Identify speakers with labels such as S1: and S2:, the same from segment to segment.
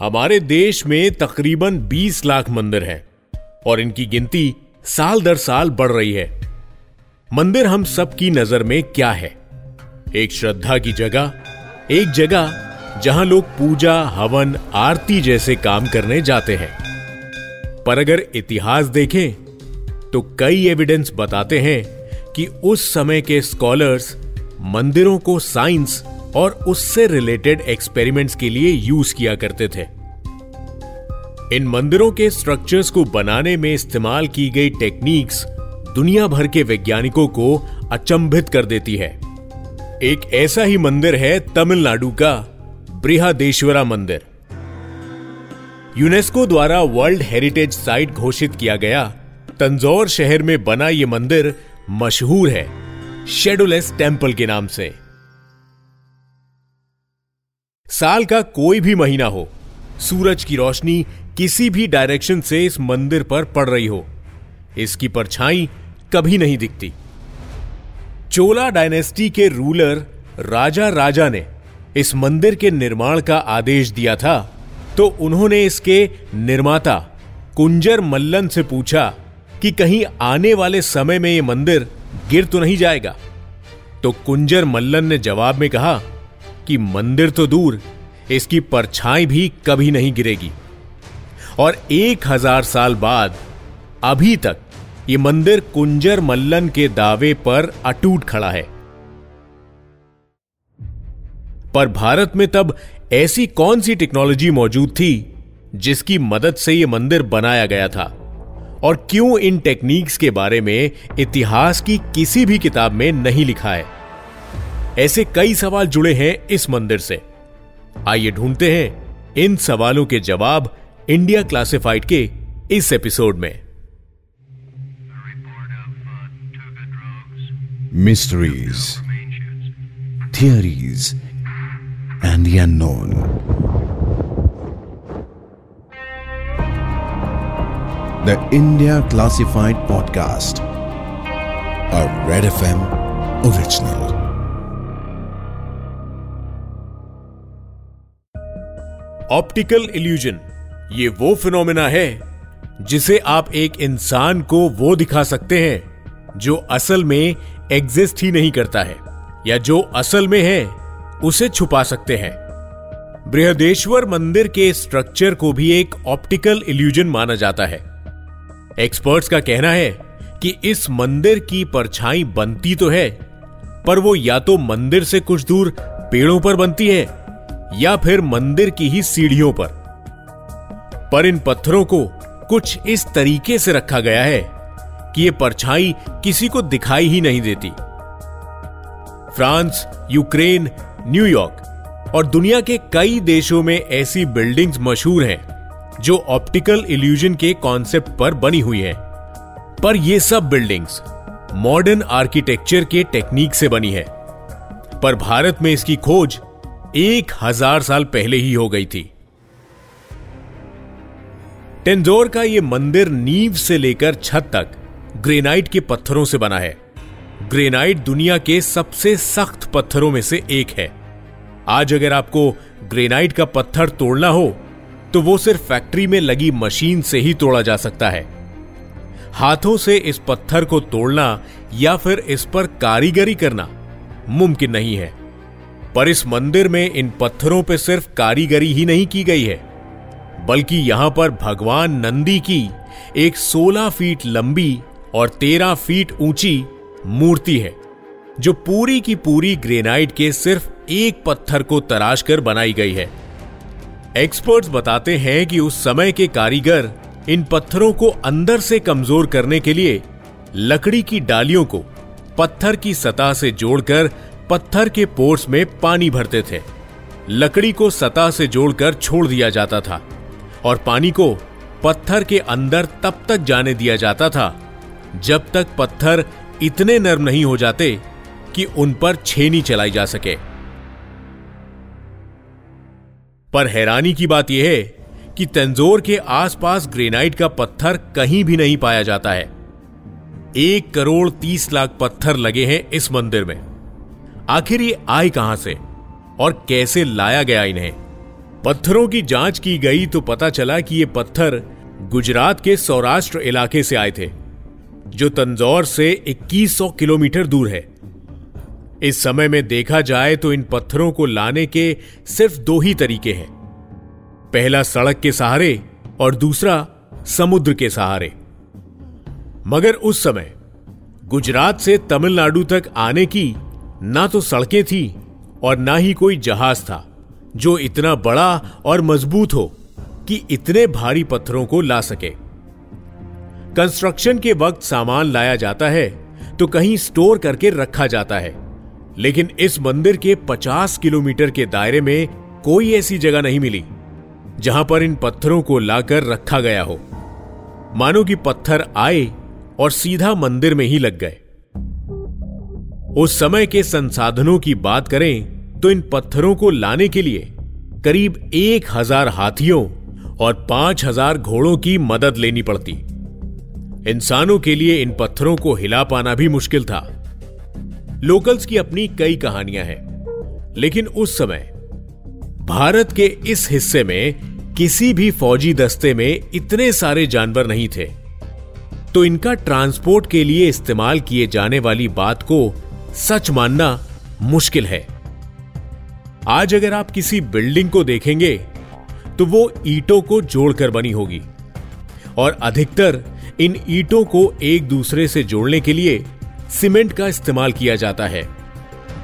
S1: हमारे देश में तकरीबन 20 लाख मंदिर हैं और इनकी गिनती साल दर साल बढ़ रही है। मंदिर हम सब की नज़र में क्या है? एक श्रद्धा की जगह, एक जगह जहाँ लोग पूजा, हवन, आरती जैसे काम करने जाते हैं। पर अगर इतिहास देखें तो कई एविडेंस बताते हैं कि उस समय के स्कॉलर्स मंदिरों को साइंस और उससे रिलेटेड एक्सपेरिमेंट्स के लिए यूज़ किया करते थे। इन मंदिरों के स्ट्रक्चर्स को बनाने में इस्तेमाल की गई टेक्निक्स दुनिया भर के वैज्ञानिकों को अचंभित कर देती है। एक ऐसा ही मंदिर है तमिलनाडु का, बृहदेश्वरा मंदिर। यूनेस्को द्वारा वर्ल्ड हेरिटेज साइट घोषित किया गया। तंजौर शहर में बना यह मंदिर मशहूर है शेडोलेस टेंपल के नाम से। साल का कोई भी महीना हो, सूरज की रोशनी किसी भी डायरेक्शन से इस मंदिर पर पड़ रही हो, इसकी परछाई कभी नहीं दिखती। चोला डायनेस्टी के रूलर राजा राजा ने इस मंदिर के निर्माण का आदेश दिया था तो उन्होंने इसके निर्माता कुंजर मल्लन से पूछा कि कहीं आने वाले समय में यह मंदिर गिर तो नहीं जाएगा? तो कुंजर मल्लन ने जवाब में कहा कि मंदिर तो दूर, इसकी परछाई भी कभी नहीं गिरेगी। और एक हज़ार साल बाद, अभी तक यह मंदिर कुंजर मल्लन के दावे पर अटूट खड़ा है। पर भारत में तब ऐसी कौन सी टेक्नोलॉजी मौजूद थी, जिसकी मदद से यह मंदिर बनाया गया था? और क्यों इन टेक्निक्स के बारे में इतिहास की किसी भी किताब में नहीं लिखा है? ऐसे कई सवाल जुड़े हैं इस मंदिर से आइए ढूंढते हैं इन सवालों के जवाब इंडिया क्लासिफाइड के इस एपिसोड में
S2: mysteries theories and the unknown. The India Classified Podcast, a Red FM original.
S1: Optical illusion. ये वो फिनोमिना है, जिसे आप एक इंसान को वो दिखा सकते हैं, जो असल में एग्जिस्ट ही नहीं करता है, या जो असल में है, उसे छुपा सकते हैं। बृहदेश्वर मंदिर के स्ट्रक्चर को भी एक ऑप्टिकल इल्यूजन माना जाता है। एक्सपर्ट्स का कहना है कि इस मंदिर की परछाई बनती तो है, पर वो या तो मंदिर से कुछ दूर पेड़ों पर बनती है या फिर मंदिर की ही सीढ़ियों पर। पर इन पत्थरों को कुछ इस तरीके से रखा गया है कि ये परछाई किसी को दिखाई ही नहीं देती। फ्रांस, यूक्रेन न्यूयॉर्क और दुनिया के कई देशों में ऐसी बिल्डिंग्स मशहूर हैं, जो ऑप्टिकल इल्यूजन के कॉन्सेप्ट पर बनी हुई है। पर ये सब बिल्डिंग्स मॉडर्न आर्किटेक्चर के टेक्निक से बनी है। पर भारत में इसकी खोज एक हज़ार साल पहले ही हो गई थी। टेंजोर का यह मंदिर नींव से लेकर छत तक ग्रेनाइट के पत्थरों से बना है। ग्रेनाइट दुनिया के सबसे सख्त पत्थरों में से एक है। आज अगर आपको ग्रेनाइट का पत्थर तोड़ना हो तो वो सिर्फ़ फैक्ट्री में लगी मशीन से ही तोड़ा जा सकता है। हाथों से इस पत्थर को तोड़ना या फिर इस पर कारीगरी करना मुमकिन नहीं है। पर इस मंदिर में इन पत्थरों पर सिर्फ़ कारीगरी ही नहीं की गई है, बल्कि यहाँ पर भगवान नंदी की एक 16 फीट लंबी और 13 फीट ऊँची मूर्ति है, जो पूरी की पूरी ग्रेनाइट के सिर्फ़ एक पत्थर को तराश कर बनाई गई है। एक्सपर्ट्स बताते हैं कि उस समय के कारीगर इन पत्थरों को अंदर से कमज़ोर करने के लिए लकड़ी की डालियों को पत्थर की सतह से जोड़कर पत्थर के पोर्स में पानी भरते थे। लकड़ी को सतह से जोड़कर छोड़ दिया जाता था और पानी को पत्थर के अंदर तब तक जाने दिया जाता था, जब तक पत्थर इतने नर्म नहीं हो जाते कि उन पर छेनी चलाई जा सके। पर हैरानी की बात यह है कि तंजोर के आसपास ग्रेनाइट का पत्थर कहीं भी नहीं पाया जाता है। एक करोड़ तीस लाख पत्थर लगे हैं इस मंदिर में। आखिर ये आए कहाँ से? और कैसे लाया गया इन्हें? पत्थरों की जाँच की गई तो पता चला कि ये पत्थर गुजरात के सौराष्ट्र इलाके से आए थे, जो तंजौर से 2100 किलोमीटर दूर है। इस समय में देखा जाए तो इन पत्थरों को लाने के सिर्फ़ दो ही तरीके हैं। पहला सड़क के सहारे और दूसरा समुद्र के सहारे। मगर उस समय गुजरात से तमिलनाडु तक आने की ना तो सड़कें थी और ना ही कोई जहाज़ था, जो इतना बड़ा और मज़बूत हो कि इतने भारी पत्थरों को ला सके। कंस्ट्रक्शन के वक्त सामान लाया जाता है तो कहीं स्टोर करके रखा जाता है। लेकिन इस मंदिर के 50 किलोमीटर के दायरे में कोई ऐसी जगह नहीं मिली, जहाँ पर इन पत्थरों को लाकर रखा गया हो। मानो कि पत्थर आए और सीधा मंदिर में ही लग गए। उस समय के संसाधनों की बात करें तो इन पत्थरों को लाने के लिए करीब एक हज़ार हाथियों और पाँच हज़ार घोड़ों की मदद लेनी पड़ती। इंसानों के लिए इन पत्थरों को हिला पाना भी मुश्किल था। लोकल्स की अपनी कई कहानियाँ हैं, लेकिन उस समय भारत के इस हिस्से में किसी भी फौजी दस्ते में इतने सारे जानवर नहीं थे। तो इनका ट्रांसपोर्ट के लिए इस्तेमाल किए जाने वाली बात को सच मानना मुश्किल है। आज अगर आप किसी बिल्डिंग को देखेंगे तो वो ईटों को जोड़कर बनी होगी। और अधिकतर इन ईटों को एक दूसरे से जोड़ने के लिए सीमेंट का इस्तेमाल किया जाता है।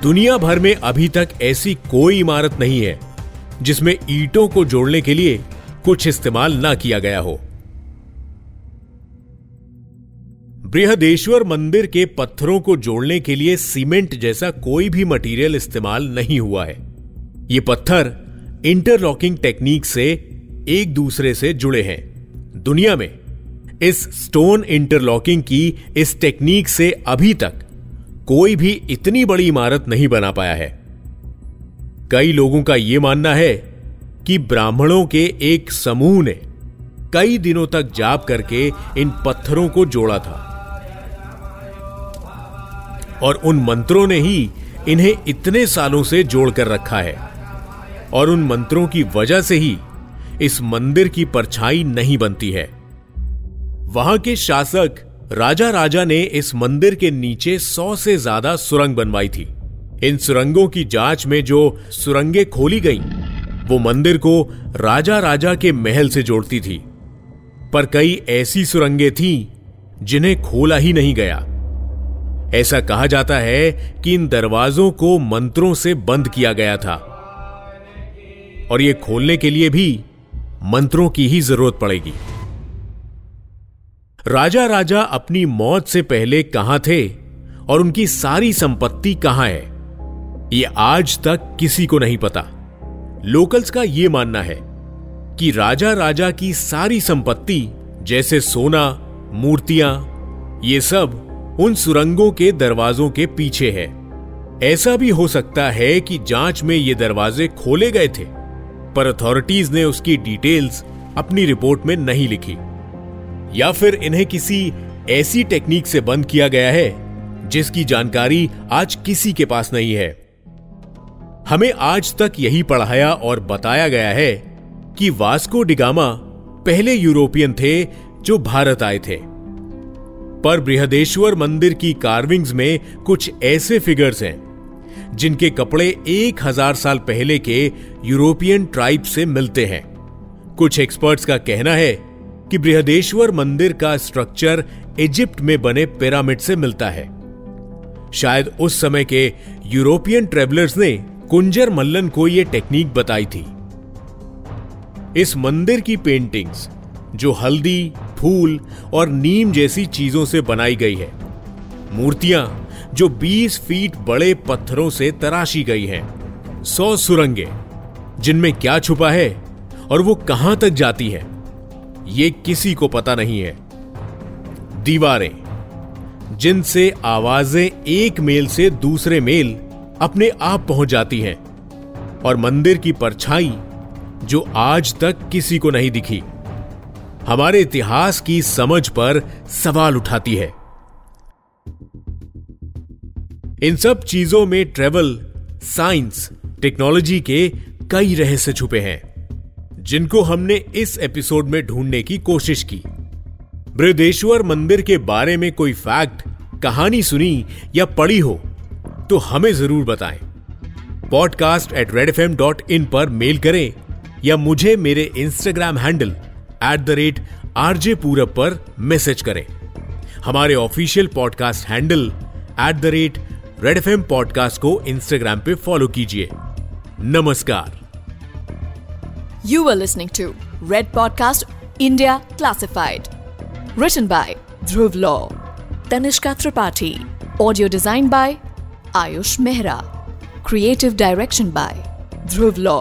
S1: दुनिया भर में अभी तक ऐसी कोई इमारत नहीं है, जिसमें ईटों को जोड़ने के लिए कुछ इस्तेमाल ना किया गया हो। बृहदेश्वर मंदिर के पत्थरों को जोड़ने के लिए सीमेंट जैसा कोई भी मटेरियल इस्तेमाल नहीं हुआ है। ये पत्थर इंटरलॉकिंग टेक्निक से एक दूसरे से जुड़े हैं। दुनिया में इस स्टोन इंटरलॉकिंग की इस टेक्निक से अभी तक कोई भी इतनी बड़ी इमारत नहीं बना पाया है। कई लोगों का यह मानना है कि ब्राह्मणों के एक समूह ने कई दिनों तक जाप करके इन पत्थरों को जोड़ा था। और उन मंत्रों ने ही इन्हें इतने सालों से जोड़कर रखा है। और उन मंत्रों की वजह से ही इस मंदिर की परछाई नहीं बनती है। वहाँ के शासक राजा राजा ने इस मंदिर के नीचे सौ से ज़्यादा सुरंग बनवाई थी। इन सुरंगों की जाँच में जो सुरंगें खोली गईं, वो मंदिर को राजा राजा के महल से जोड़ती थी। पर कई ऐसी सुरंगें थीं जिन्हें खोला ही नहीं गया। ऐसा कहा जाता है कि इन दरवाजों को मंत्रों से बंद किया गया था। और ये खोलने के लिए भी मंत्रों की ही ज़रूरत पड़ेगी। राजा राजा अपनी मौत से पहले कहाँ थे और उनकी सारी संपत्ति कहाँ है यह आज तक किसी को नहीं पता। लोकल्स का यह मानना है कि राजा राजा की सारी संपत्ति, जैसे सोना, मूर्तियाँ, ये सब उन सुरंगों के दरवाजों के पीछे है। ऐसा भी हो सकता है कि जाँच में ये दरवाजे खोले गए थे, पर अथॉरिटीज ने उसकी डिटेल्स अपनी रिपोर्ट में नहीं लिखी। या फिर इन्हें किसी ऐसी टेक्निक से बंद किया गया है, जिसकी जानकारी आज किसी के पास नहीं है। हमें आज तक यही पढ़ाया और बताया गया है कि वास्को डिगामा पहले यूरोपियन थे जो भारत आए थे। पर बृहदेश्वर मंदिर की कार्विंग्स में कुछ ऐसे फिगर्स हैं, जिनके कपड़े एक हज़ार साल पहले के यूरोपियन ट्राइब से मिलते हैं। कुछ एक्सपर्ट्स का कहना है कि बृहदेश्वर मंदिर का स्ट्रक्चर इजिप्ट में बने पिरामिड से मिलता है। शायद उस समय के यूरोपियन ट्रेवलर्स ने कुंजर मल्लन को यह टेक्निक बताई थी। इस मंदिर की पेंटिंग्स जो हल्दी फूल और नीम जैसी चीज़ों से बनाई गई है। मूर्तियाँ जो 20 फीट बड़े पत्थरों से तराशी गई हैं। सौ सुरंगे, जिनमें क्या छुपा है और वो कहाँ तक जाती है, ये किसी को पता नहीं है। दीवारें, जिनसे आवाज़ें एक मेल से दूसरे मेल अपने आप पहुँच जाती हैं, और मंदिर की परछाई जो आज तक किसी को नहीं दिखी। हमारे इतिहास की समझ पर सवाल उठाती है। इन सब चीज़ों में ट्रेवल साइंस टेक्नोलॉजी के कई रहस्य छुपे हैं, जिनको हमने इस एपिसोड में ढूँढने की कोशिश की। बृहदेश्वर मंदिर के बारे में कोई फैक्ट कहानी सुनी या पढ़ी हो तो हमें ज़रूर बताएँ। पॉडकास्ट एट रेड एफ़ पर मेल करें या मुझे मेरे Instagram handle at the rate RJ Purab पर मैसेज करें। हमारे official podcast handle at the rate red F podcast को इंस्टाग्राम पे फॉलो कीजिए। नमस्कार।
S3: You are listening to red podcast India classified written by Dhruv Lau Tanishka Tripathi audio design by Ayush Mehra creative direction by Dhruv Lau